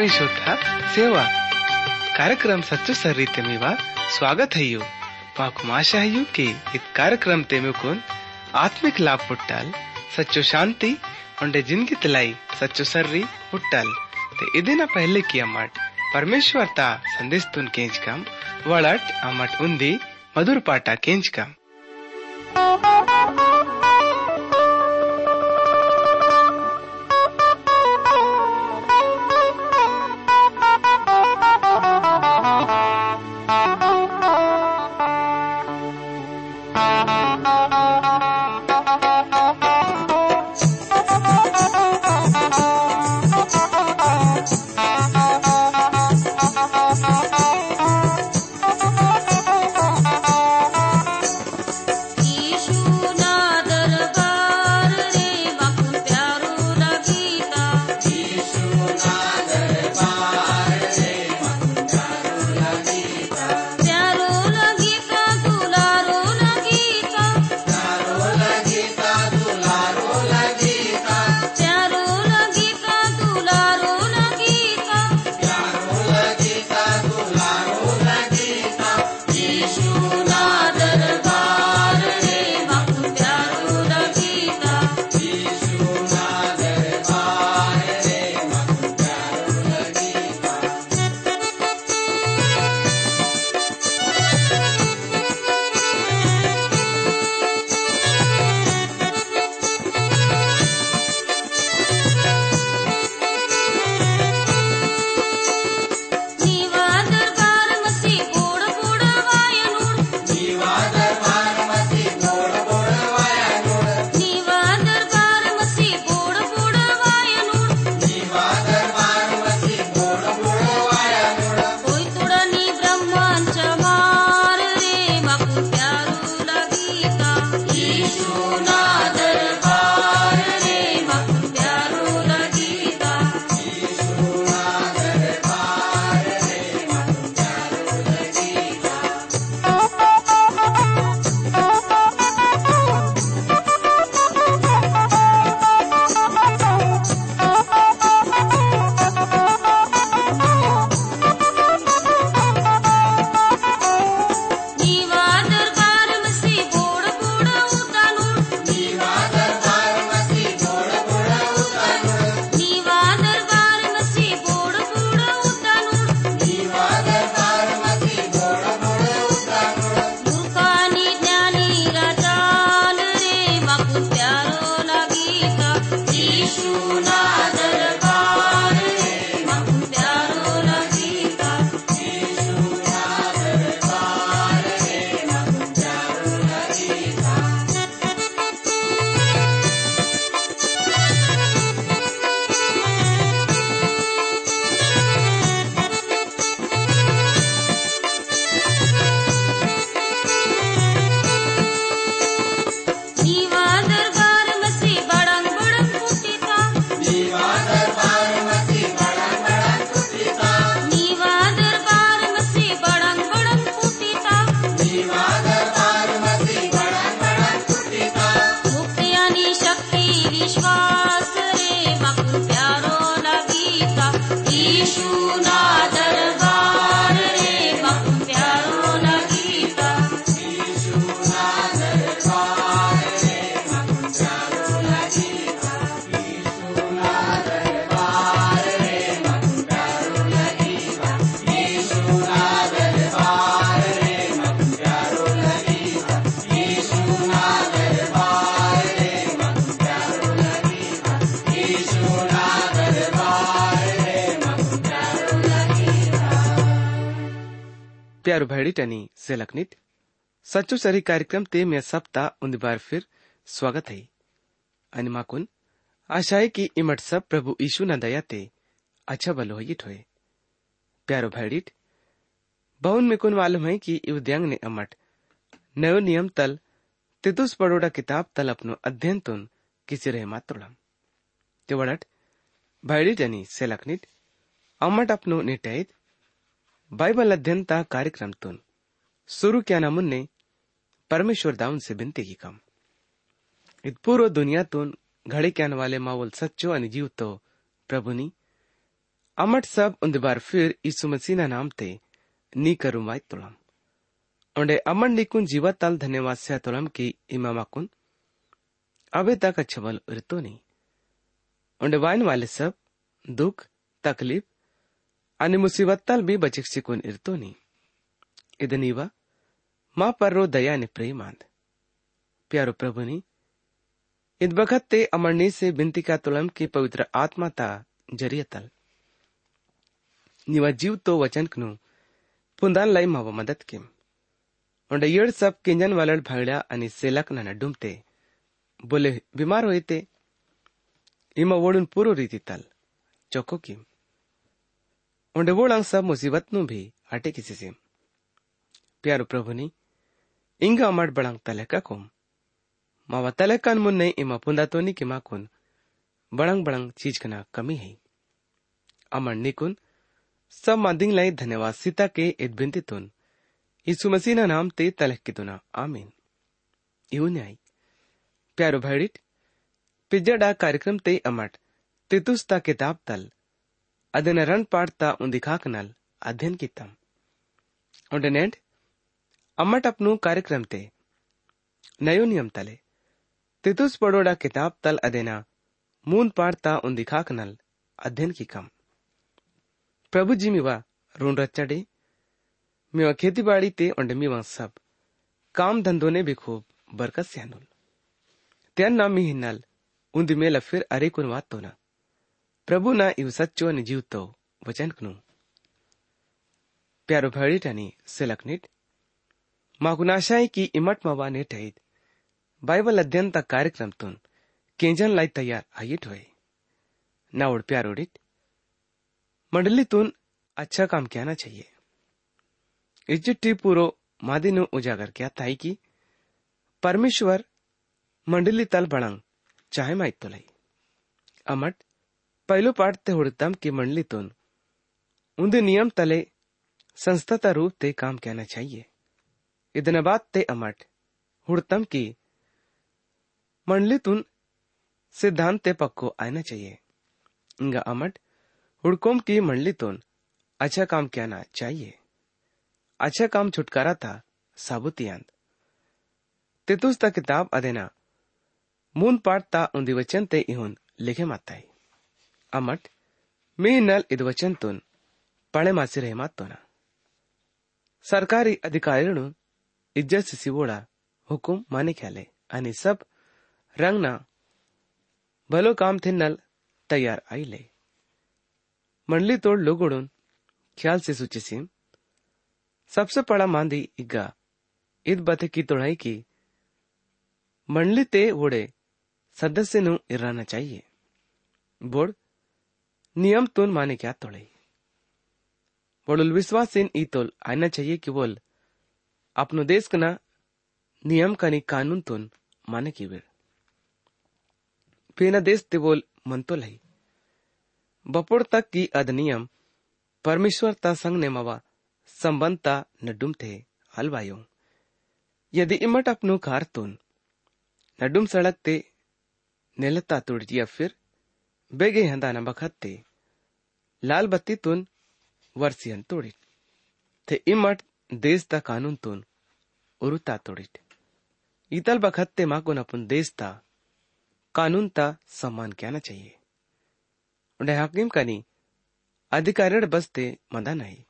ಆತ್ಮೀಶೋಧ ಸೇವಾ कार्यक्रम सच्चो सर्री तेमीवा स्वागत है यू पाकुम आशा है यू कि इत कार्यक्रम तेमे कुन आत्मिक लाभ पुट्टल सच्चो शांति उंडे जिंदगी तलाई सच्चो सर्री पुट्टल ते इदिना पहले की अमट परमेश्वर ता संदेश तुन केंच कम वड़ट अमट उंदी मधुर पाटा केंच कम प्यारो भैडी टनी से लखनित सच्चो सरी कार्यक्रम ते मैं सप्ताह उन बार फिर स्वागत है। अनिमाकुन आशा है कि इमट सब प्रभु यीशु न दया ते अच्छा बलो ही ठोए प्यारो भैडिट बहुन में कुन मालूम है कि इवद्यांग ने अमट। नयो नियम तल, तितुस पड़ोड़ा किताब तल अपनो अध्ययन तुन किसी रहे मातोड़म ते वड़ट भैडिट से लखनित अमट अपनो निटैत बाइबल अध्ययन ता कार्यक्रम तुन। शुरू क्या ना मुन्ने, परमेश्वर दाउन से बिनते की कम। इत पूर्व दुनिया तुन, घड़े क्या वाले मावल सच्चो आणि जीव तो प्रभुनी अमट सब उन बार फिर यीशु मसीह ना नाम ते, नी करू माई तुलम। उंडे अमन निकुन जीवा ताल धन्यवाद से तुलम की इमामा कुन। अबे तक अच्छा बल उरतो नहीं उंडे वाइन वाले सब, दुख, तकलीफ़ आणि मुसीबत्ताल बी बचिक शिकून इरतो नी। इदनीवा मा पर रो दया ने प्यारो id बखत ते अमरनी से बिनती का तुलम की पवित्र आत्मा ता जरियतल निवा जीव तो वचन कनु, पुंदान लाई मावा मदद किम। उंडे येड सब किंजन वालड भागड्या आणि सेलक ना डुमते। बोले, बीमार होए ते, इमा वोडून पूरो रीति तल, चौको किम। उंडे वोड़ांग सब मुसीबत नु भी हटे किसी से। प्यारो प्रभु नी, इंगा अमर बड़ांग तले का कुम। मावा तले कन मुन्ने इमा पुंदा तो के नाम ते तलह की तुना। आमीन। भैडिट पिज्जा कार्यक्रम ते अमट किताब तल। ಅದನ್ನ ರನ್ ಪಾಡ್ತಾ ಉಂದಿಖಾಕನಲ್ ಅಧ್ಯಯನ ಕಿತ್ತಂ ಉಂಡೆನೆಂಡ್ अम्मट अपनु कार्यक्रम ते नयो नियम तले तितुस पड़ोड़ा किताब तल अदेना मून पाड़ता उन दिखाक नल अध्ययन की कम प्रभु जी मिवा रून रच्चडे मिवा खेती बाड़ी ते उंडे मिवा सब काम धंधो ने भी खूब बरकत स्यानुल त्यान ना मी हिन्नल उंदी मेला फिर अरे कुन वात तो ना પ્રભુના એવું સચ્ચો અને જીવતો વચનકનું પ્યારો ભળીટાની સિલકનીટ માકુ નાશાય की इमट मवा ने ઠહીત बाइबल अध्ययन તા कार्यक्रम तुन। केंजन लाई तैयार आयिट होए। नावड़ प्यार उड़िट मंडली तुन अच्छा काम किया चाहिए। इज्जती पूरो मादी नु उजागर किया ताई की। परमेश्वर मंडली तल बड़ंग चाहे माइत तो लाई। अमट पहिलो पाठ ते हुडतम की मंडलीतून उनके नियम तले संस्थाता रूप ते काम कहना चाहिए। इतने बात ते अमट। हुडतम की मंडली तुन सिद्धांत ते पक्को आना चाहिए। इंगा अमट हुडकोम की मंडलीतून अच्छा काम कहना चाहिए। अच्छा काम छुटकारा था साबुतियांद तितुस ता किताब अदेना। मून पाठ ता वचन ते इहुन लिखे माता ಅಮಟ್ ಮೀನಲ್ ಇದು ವಚಂತುನ್ ಪಳೆ ಮಾಸಿರೆ ಮಾತೋನ सरकारी अधिकारियों इज्जत से सिवोड़ा हुकुम माने ख्याले आणि सब रंगना भलो काम थे नल तैयार आई ले मंडली तोड़ लोगोड़ून ख्याल से सूचे सिम सबसे बड़ा मांदी इग्गा ईद बते की तोड़ाई की मंडली ते ओड़े सदस्य नु इराना चाहिए बोर्ड नियम तुन माने क्या तोड़े? बोल विश्वास इन ईतोल आना चाहिए कि बोल अपनो देश का नियम का कानून तुन माने की वेर। पेना देश ते बोल मन तो लही बपोड़ तक की अधिनियम परमेश्वर ता संग ने मवा संबंधता नडुम थे हलवायो यदि इमट अपनो कार तुन नडुम सड़क ते, नेलता तुड़जिया फिर, बेगे हंदा न बखत्ते लाल बत्ती तुन वर्सियन तोड़ित थे इमट देश ता कानून तुन उरुता तोड़ित इतल बखत्ते माकुन अपन देश ता, कानून ता सम्मान क्या चाहिए। उन्हें हकीम कनी अधिकारी बसते मदा नहीं।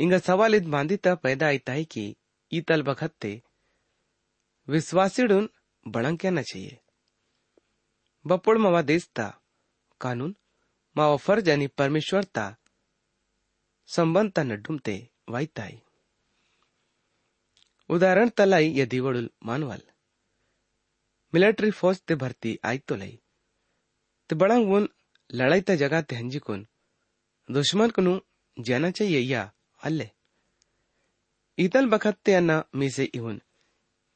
इंगा सवाल इद मांदी ता पैदा आईता है कि इतल बखत्ते विश्वासी बड़ंग क्या न चाहिए। बपोड़ मावा देशता कानून मावा फ़र्ज़ आणि परमेश्वरता संबंधता नड्डुमते वाईताई उदाहरण तलाई यदि वडुल मानवल। मिलिट्री फौज ते भर्ती आयतो लई। ते बड़ंग वुन लड़ाई ता जगह ते हंजिकुन दुश्मन कनु जाना चाहिए या अल्ले। इतल बखत ते अन्ना मीसे इहुन।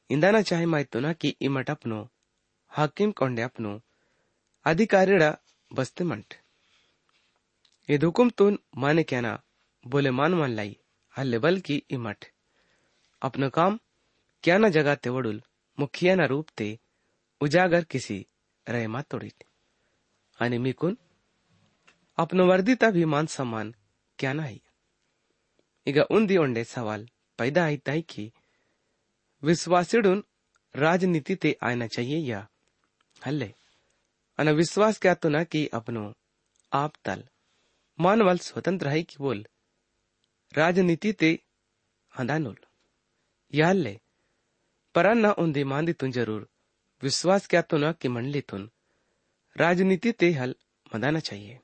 इंदाना चाहे मायतो ना कि इमट अपनो, हाकिम कोंडे अपनो। अधिकारीडा बसते म्हणत ये हुकुमतून माने कहना बोले मान मान लाई हल्ले बल्कि इमट अपना काम क्या न जगह ते वडुल मुखिया न रूप ते उजागर किसी रहे मा तोड़ीत आणि मिकून अपनो वर्दीता भी मान सम्मान क्या नहीं ಈಗ ಉಂದಿ ಒಂಡೆ ಸವಾಲ್ पैदा आईता है कि विश्वासिडून राजनीति ते आना चाहिए या हल्ले अन विश्वास क्या तो ना कि अपनो आप तल मानवल स्वतंत्र है कि बोल, राजनीति ते हंदानुल या हल्ले पर न उंदी तुन ज़रूर, विश्वास क्या तो ना कि मंडली तुन। राजनीति ते हल मदाना चाहिए।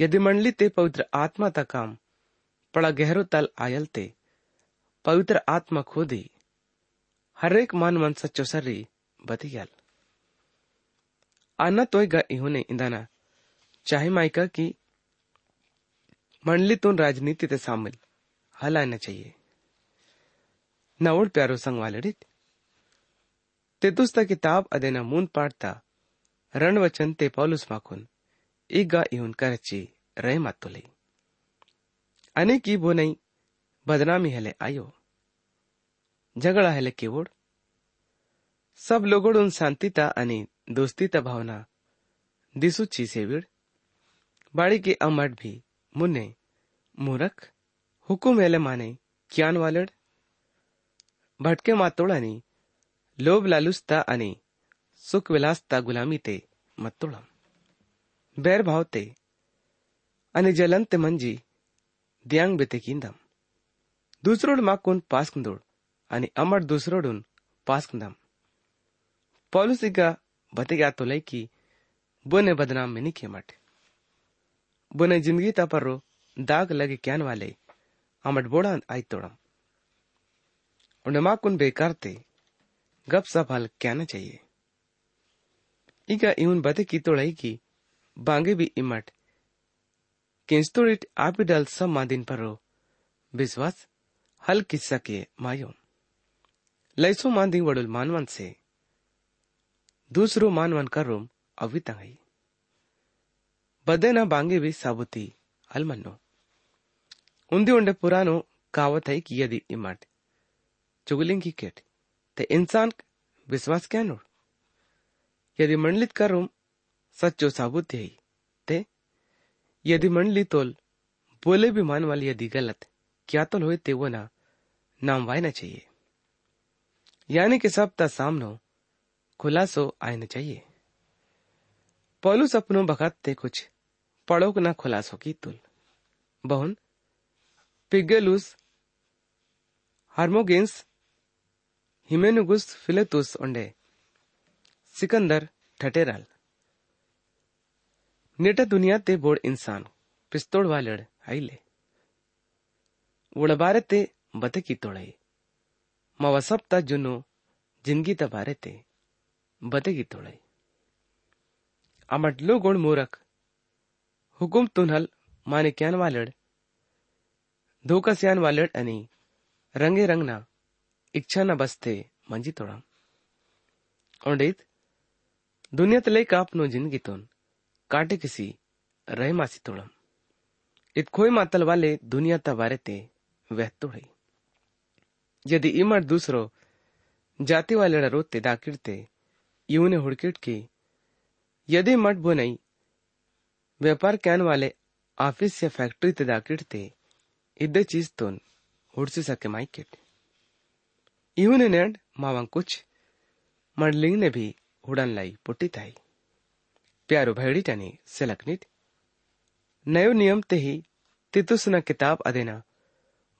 यदि मंडली ते पवित्र आत्मा ता काम, पड़ा गहरो तल आयल ते, पवित्र आत्मा खोदी हरेक मन मन सच्चो सर्री बती आना तो इन्होंने इंदाना चाहे माइका की मंडली तुन राजनीति ते शामिल हल आना चाहिए। नवड़ प्यारो संग वाले ते तुस्ता किताब अदेना मून पाड़ता रण वचन ते पौलुस माखुन, ईगा इहुन करची रहे मातुली अनेक वो नहीं बदनामी हेले आयो। झगड़ा हेले केवड़। सब लोगों उन शांतिता अनि दोस्तीता भावना दिसुची सेविड़। बाड़ी के अमर भी मुन्ने मूरख, हुकुम एले माने, क्यान वालड़। भटके मातोड़ा नी लोभ लालुसता अनि सुख विलासता गुलामी ते मतोड़म बैर भाव ते, अनि जलंत मंजी, दयांग बिते किंदम। दूसरोड़ मा कुन पास कुंदोड़ अनि अमर दूसरोड़ पास कुंदम। पॉलुसी का तो लय की बुने बदनाम में निके मठ। बुने ज़िंदगी तपरो दाग लगे क्यान वाले अमट बोड़ा आई तोड़म। उन्हें माकुन बेकार ते गप सप हल क्या चाहिए। इगा इवन बते की तोड़ाई की, बांगे भी इमट। किंस्तोड़िट आपिडल सब मादिन परो विश्वास हल किस्सा के मायो। लैसो मांदी वडुल मानवन से, दूसरो मानवन का रोम करोम अवितंगई मन्नो उन्दी उंडे पुरानो कावत है कि यदि इमट चुगलिंग की केट ते इंसान विश्वास क्या नोड़ यदि मंडलित करोम सच्चो साबुत है ते यदि मंडली तोल बोले भी मान वाली यदि गलत क्या तोल हो ते वो ना नाम वायना चाहिए यानी कि सब ता सामनो खुलासो आयना चाहिए पौलुस अपनो बखत ते कुछ पड़ोक ना खुलासो की तुल। बहुन पिगेलुस हार्मोगेंस, हिमेनुगुस, फिलेतुस ओंडे सिकंदर, ठटेराल। नेटा दुनिया ते बोड़ इंसान, पिस्तोड़ वालड़ आईले। उड़बारे ते बते की तोड़े। मवसप ता जुनो ज़िंदगी तबारे ते बते की तोड़े। अमटलो गुण मूरख हुकुम तुनहल माने क्यान वालड़। धोका स्यान वालड़ अनि, रंगे रंगना, इच्छा न बसते मंजी तोड़ा। ओंडेत दुनिया तले कापनो ज़िंदगी तुन, काटे किसी रहे मासी तोड़म इत खोई मातल वाले दुनिया तबारे ते वह तोड़े। यदि इमर दूसरो जाति वाले रोते दाकिड़ते, यूने हुड़किट की यदि मठ बो नहीं व्यापार कैन वाले ऑफ़िस या फैक्ट्री ते दाकिड़ते इद्दे चीज़ तो हुड़सी सके माइकेट यूने नेड मावं कुछ मडलिंग ने भी हुड़न लाई पुट्टी थाई। प्यारो भैडीटनी सेलकनिट नयो नियम ते ही तितुसना किताब अदेना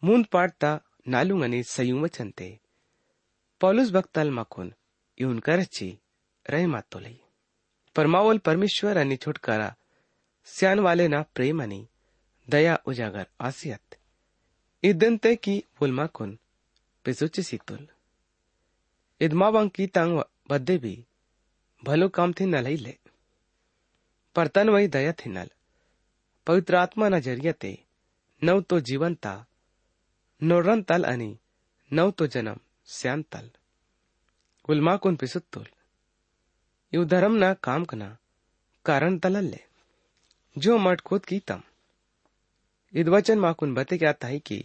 मूंद पाटता नालुंगनी सयुम वचनते पौलुस भक्ताल माखून येऊन करची रहे मातोलई परमावल परमेश्वर आणि छुटकारा उजागर आसियत। इदंते की माखून पिसुची सीतुल। इदमावांग की तांग बद्दे भी, भलो काम थी न ले। पर तन वही दया थी नल। पवित्र आत्मा न जरियते नव तो जीवनता नोरन तल अनि, नव तो जन्म श्यान तल। गुलमा कुन पिसुत्तुल। यु धर्म न काम कना, कारण तलल्ले जो मठ खुद की तम। इद वचन माकुन बते क्या था कि,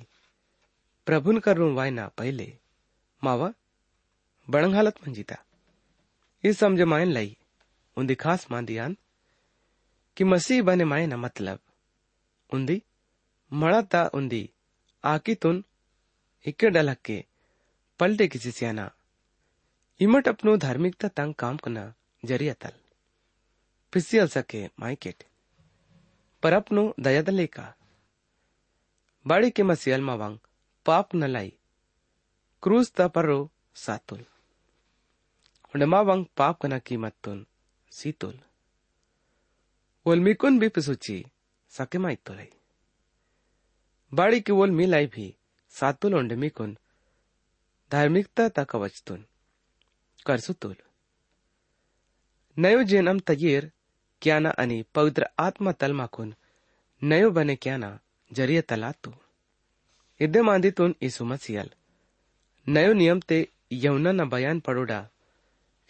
प्रभुन करुण वायना पहले। मावा, बड़ंग हालत मंजीता इस समझ मायन लाई उन्दी खास मांदियान कि मसीह बने माए ना मतलब। उन्दी मड़ाता उन्दी आकी तुन इक्के डलक के पलटे किसी सियाना इमट अपनो धार्मिकता तंग काम करना ज़रिया तल। पिसियल सके माइकेट पर अपनो दया दले का। बाड़ी के मसियल मावांग पाप न लाई। क्रूज ता परो सातुल। उन्हें मावांग पाप कना कीमत तुन, सीतुल। वोल मिकुन भी पिसुची, सके माई तो बाड़ी की वोल मिलाई भी सातुल उंडे मिकुन, धार्मिकता ता कवचतुन करसुतुल नयो जेनम तयेर क्याना आणि पवित्र आत्मा तलमाकून नयो बने क्याना ज़रिए तलातू इद्दे मांदितून इसु मसियल नयो नियम ते यौना न बयान पड़ोडा,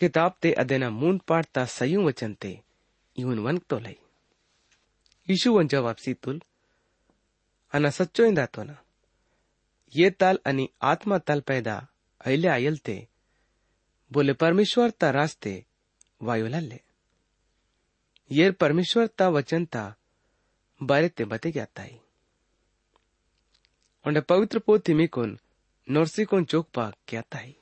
किताब ते अदेना मून पाड़ता सयू वचन ते यून वनक तो लई। यीशु वन जवाब सीतुल अना सच्चो इंदातो ना। ये ताल आणि आत्मा ताल पैदा ऐले आयल ते, बोले परमेश्वर ता रास्ते वायुलाले येर परमेश्वर ता वचन ता बारे ते बते जाताई उंडे पवित्र पोथी मीकुन नोरसिकोन चोकपा क्या ताई?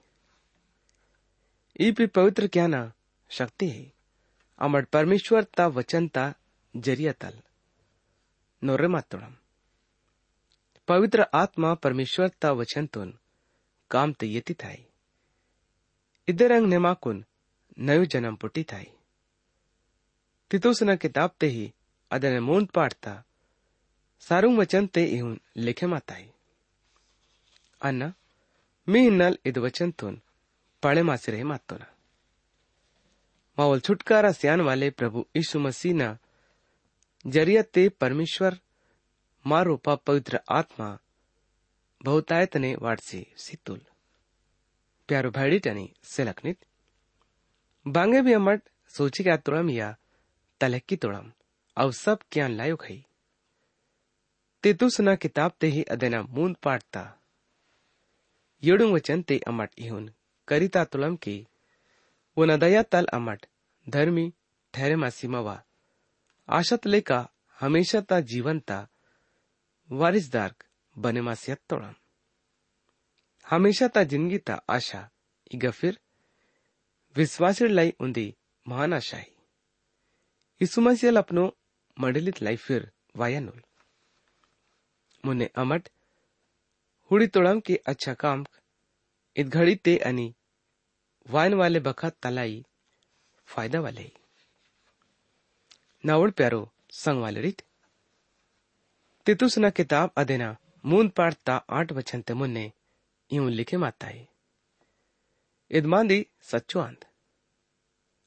ई पवित्र क्या ना शक्ति है? अमर परमेश्वर ता वचन ता ज़रिया तल। नोरे मातोड़म पवित्र आत्मा परमेश्वर ता वचन तुन काम ते येती थाई। इधर अंग नेमाकुन नयो जन्म पुटी थाई। मूंद पाठता सारू वचन ते इहुन लिखे माताई अन्न मी हिन्नल इद वचन तुन पड़े मासिरे मातोना मावल छुटकारा स्यान वाले प्रभु यीशु मसीह ना ज़रिया ते परमेश्वर मारो पा पवित्र आत्मा बहुतायतने वाटसे सितुल प्यारो भाड़ी टनी सेलकनित बांगे भी अमट सोची क्या तुड़म या तलक्की तुड़म अब सब क्या लायो खई ते तुसना किताब ते ही अदेना मूंद पाटता येडुंग वचन ते अमट इहुन, करिता तुलम की, वो नदया तल अमट, धर्मी, ठहरे मासीमावा आशत लेका, हमेशा ता जीवन ता वारिसदार बने मासियत तोड़म हमेशा ता ज़िंदगी ता आशा, इगा फिर मसीह अपनो मंडलित लाई फिर वायनुल। मुन्ने अमट हुड़ी तोड़म के अच्छा काम इत घड़ी ते अनि वायन वाले बखत तलाई, फ़ायदा वाले नावड़ प्यारो संग वाले रीत। तितुसना किताब अदेना मूंद पाड़ता आठ वचन ते मुन्ने यूँ लिखे माता है इदमांदी सच्चो अंत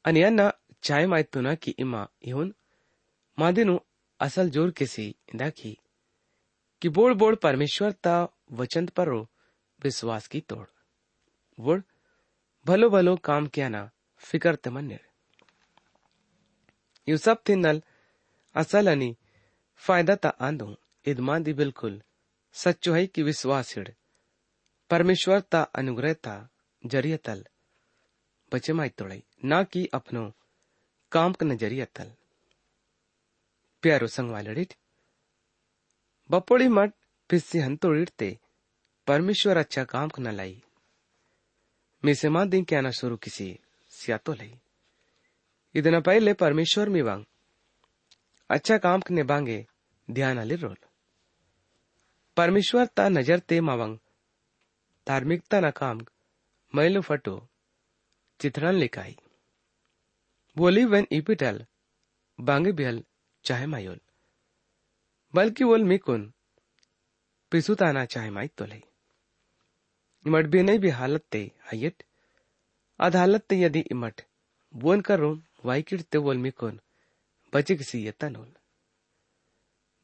आणि की इमा येऊन मादिनु असल ज़ोर केसी दाखी कि बोड़ बोड़ परमेश्वर ता वचन परो विश्वास की तोड़ वोड़ भलो भलो काम किया ना फिकर ते मन्निर यू सब थी नल असल अनि फ़ायदा ता आंदू इदमांदी बिल्कुल सच्चो है कि विश्वास हिड़ परमेश्वर ता अनुग्रह ता ज़रिया तल बचे माई तोड़ई ना कि अपनो काम का नजरिया तल प्यारो संग वालड़िट बपोड़ी मट पिस्सी हंतोड़िटते परमेश्वर अच्छा काम का न लाई मीसे मां दिन क्या ना शुरू किसी सियातो लई ಇದನ್ನ ಪೈಲೆ ಪರಮೇಶ್ವರ್ ಮಿವಾಂಗ್ अच्छा काम ने बांगे ध्यान अली रोल परमेश्वर ता नजर ते मावंग धार्मिकता ना काम मैलो फटो चित्रण लिखाई बोली वेन इपिटल बांगे चाहे मायोल। बल्कि वोल मिकुन, पिसुताना चाहे माई तो ले इमट भी नहीं भी हालत ते हयत अदालत ते यदि इमट बुन करो वाइकिट ते वोल मिकुन बचे किसी यतनोल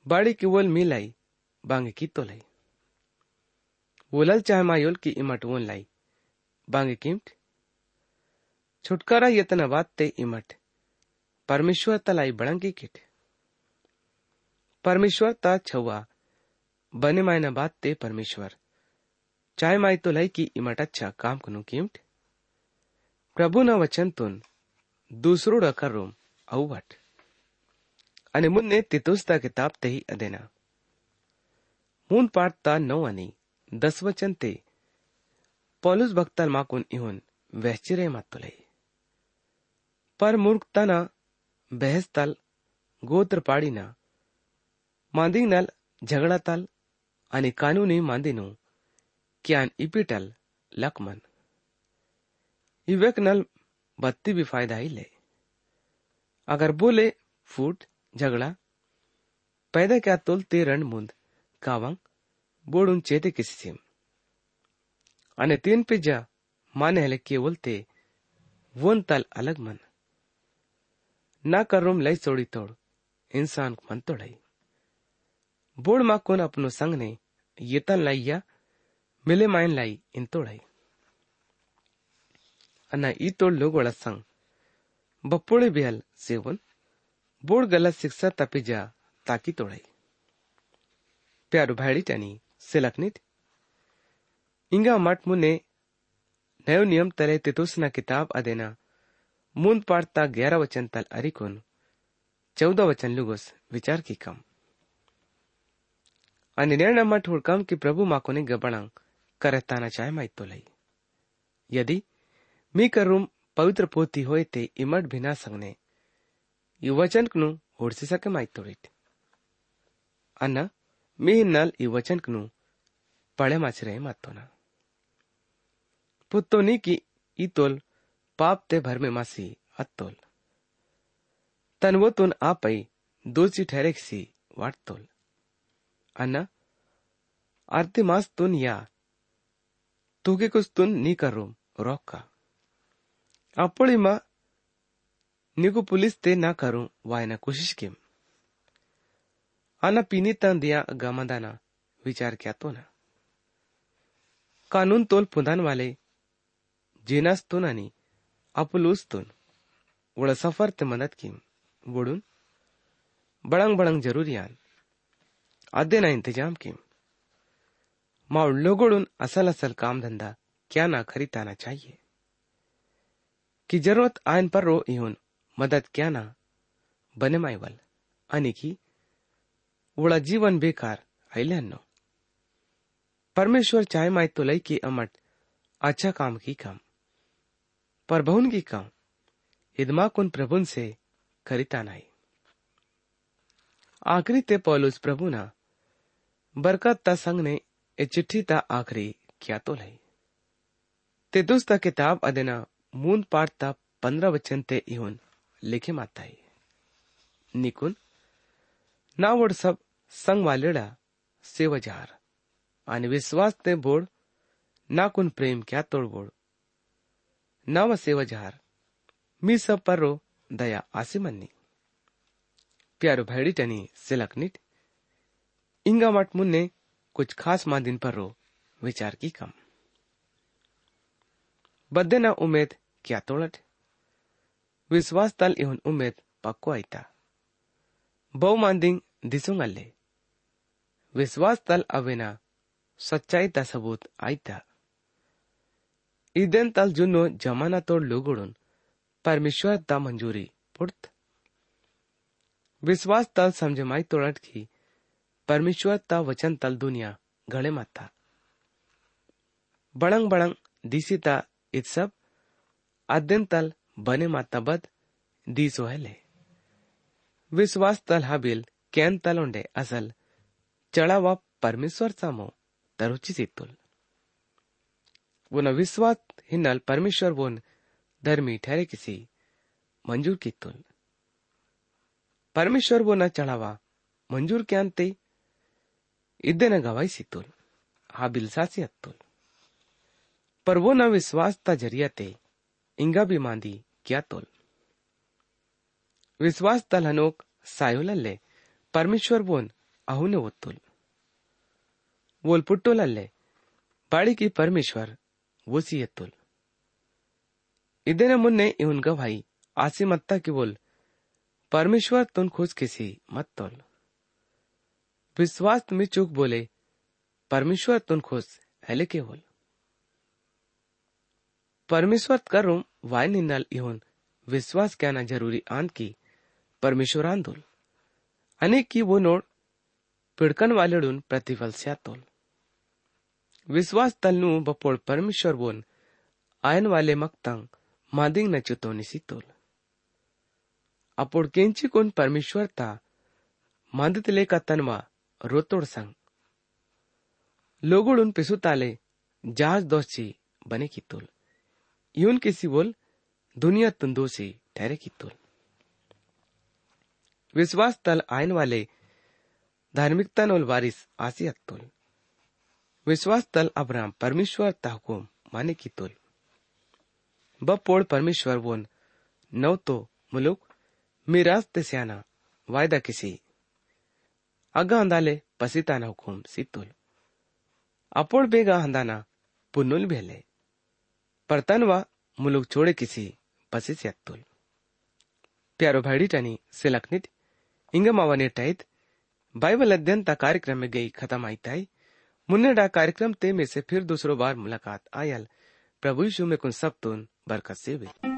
बाड़ी की वोल मिलाई, बांगे की तो लाई वोलल चाहे मायोल की इमट वोन लाई, बांगे किमट छुटकारा यतन वाते इमट परमेश्वर तलाई बड़ंगी किट परमेश्वर ता छुआ, बने माय बात ते परमेश्वर। चाय माय तो लाई की इमट अच्छा काम कनु कीमट प्रभु न वचन तुन, दूसरो डकर रोम अवट અને મુન્ને તિતુસતા કિતાબ તેહી અદેના મૂન પાડતા નવ અને દસ વચન તે પોલુસ ભક્તલ માકુન ઇહુન વહેચિરે માતુલઈ पर मूर्खताना बहसताल गोत्र पाडीना માંદીનલ ઝઘડાતાલ અને કાનૂની માંદીનું ક્યાન ઇપિટલ લકમન इवेकनल बत्ती भी फायदा ही ले अगर बोले फूट झगड़ा पैदा क्या तोल ते रण मुंद कावंग बोडून चेते किसी सिम અને तीन पिज्जा माने हले केवल ते वोन तल अलग मन ना करूम लई सोड़ी तोड़। इंसान मन तोड़ाई। बोड़ मा कोन अपनो संग ने येतन लाइया मिले मायन लाई, इन तोड़ाई। अन्ना ई तोड़ लोग वाला संग। बपोड़े बेहल, सेवन। बोड़ गलत शिक्षा तपी जा, ताकि तोड़ाई। प्यारो भाड़ी टनी सिलकनित इंगा मठ मुने, नयो नियम तले तितुसना किताब अदेना। मूंद पाड़ता ग्यारह वचन तल अरिकुन चौदह वचन लुगोस विचार की कम निर्णय मठ हुड़कम कि प्रभु माकोने गबड़ंग करताना चाहे माई तो लई यदि मी करूम पवित्र पोती होए ते इमट भिना संगने ಈ ವಚನಕ್ನು ಓಡಿಸಕ್ಕೆ ಮಾಯ್ತೋಡಿಟ್ ಅನ್ನ मी हिन्नल ಈ वचनकनु पड़े माचरे मातोना पुत्तो नी की इतोल पाप ते भर में मासी अत्तोल तन तुन आपई ठहरे सी वाटतोल। अन्न आरती मास तुन या तुगे कुछ तुन नी करो रोका अपोड़ी मा निगु पुलिस ते ना करूँ वायना कोशिश किम। आना पीनी तन दिया गमदाना विचार क्या तो ना कानून तोल पुदान वाले जेनास तो आणि अपुलूस तुन वड़ सफ़र ते मदद किम वडून बड़ंग बड़ंग जरूरियान आदे ना इंतज़ाम किम। माउड लोगोड़ून असल असल काम धंधा क्या ना खरीदाना चाहिए। कि ज़रूरत आयन पर रो इहुन, मदद क्या ना, बने मायवल आणि की, उड़ा जीवन बेकार आइलन्नो परमेश्वर चाहे माय तो लई की अमट अच्छा काम की काम। पर बहुन की काम, इदमा कुन प्रभुन से करिता नहीं आखिरी ते पौलुस प्रभु ना, बरकत ता संग ने ए चिट्ठी ता आखिरी क्या तो लई। ते दुस्ता किताब अदेना मून पाठ ता पंद्रह वचन ते इहुन लिखे माताई निकुन नावड सब संग वालेडा सेवजार आणि विश्वास ते बोड नाकुन प्रेम क्या तोडबोड नव सेवजार मी सब पर्रो दया आसे मन्नी। प्यारो भैडी टनी सिलकनिट इंगा मट मुन्ने, कुछ खास मा दिन पर रो, विचार की कम। बद्दे ना उमेद क्या तोड़ट विश्वास तल इहुन उमेद पक्को आईता। बहु मांदिंग दिसुंग अल्ले विश्वास तल अवेना सच्चाई सबूत आईता। इदेन तल जुनो जमाना तोड़ लोगोड़ून परमेश्वर ता मंजूरी पुड़त विश्वास तल समझमाई तोड़ट की परमेश्वर ता वचन तल दुनिया घड़े माता. बड़ंग बड़ंग दिसीता इत सब अध्ययन तल बने माता बद दीसो हेले. विश्वास तल हाबिल कैन तलोंडे असल चढ़ावा परमेश्वर सामो तरुची सितुल. वो विश्वास हिन्नल परमेश्वर वोन धर्मी ठहरे किसी मंजूर की तुल परमेश्वर वो न चढ़ावा मंजूर क्या ते इद्दे न गवाई सितुल हाबिल सासी अत्तुल पर वो न विश्वास ता जरिया ते इंगा भी मांदी क्या तुल विश्वास तल हनोक सायोलल्ले परमेश्वर बोन अहुने ओत्तुल वोल पुट्टोलल्ले ಬಾಳಿಗೆ ಪರಮೇಶ್ವರ್ ಓಸಿ ಎತ್ತುಲ್ ಇದೇನ ಮುನ್ನೆ ಇವನ್ ಗವಾಯಿ ಆಸಿ ಮತ್ತ कि बोल परमेश्वर तुन खुश किसी मत तोल विश्वास में चूक बोले परमेश्वर तुन खुश हेले के बोल परमेश्वर करूं वाय निंदल इहोन विश्वास कहना जरूरी आंत की परमेश्वर आंदोल आणि की वो नोड पिडकन वालडून प्रतिफल स्यातोल विश्वास तलनू बपोळ परमेश्वर बोन, आयन वाले मक्तांग, मादिंग न चितोनी सितोल अपोड केंची कोण परमेश्वर ता मांदितले का तनवा, रोतोड सांग। लोगुडून पिसुताले, जहाज़ दोषी बने की तुल। यून किसी बोल, दुनिया तुंदोसी ठहरे की तुल। विश्वास तल आयन वाले, धार्मिकता नोल वारिस आसी अत्तुल विश्वास तल अब्राम, परमेश्वर ताहुकुम माने की तुल। बपोड़ परमेश्वर वोन नव तो मुलुक, मिराज तेस्याना वायदा किसी। अगा अंदाले पसिता न हुकुम सितुल अपोड़ बेगा हंदाना पुनुल भेले। परतनवा मुलुक छोड़े किसी, पसी स्यातुल प्यारो भाड़ी टनी से लखनित इंगमावाने टैत बाइबल अध्ययन ता कार्यक्रम में गई खत्म आई ताई मुन्ने डा कार्यक्रम ते में से फिर दूसरो बार मुलाकात। आयल, प्रभु यीशु में कुन सब तुन बरकत से हुई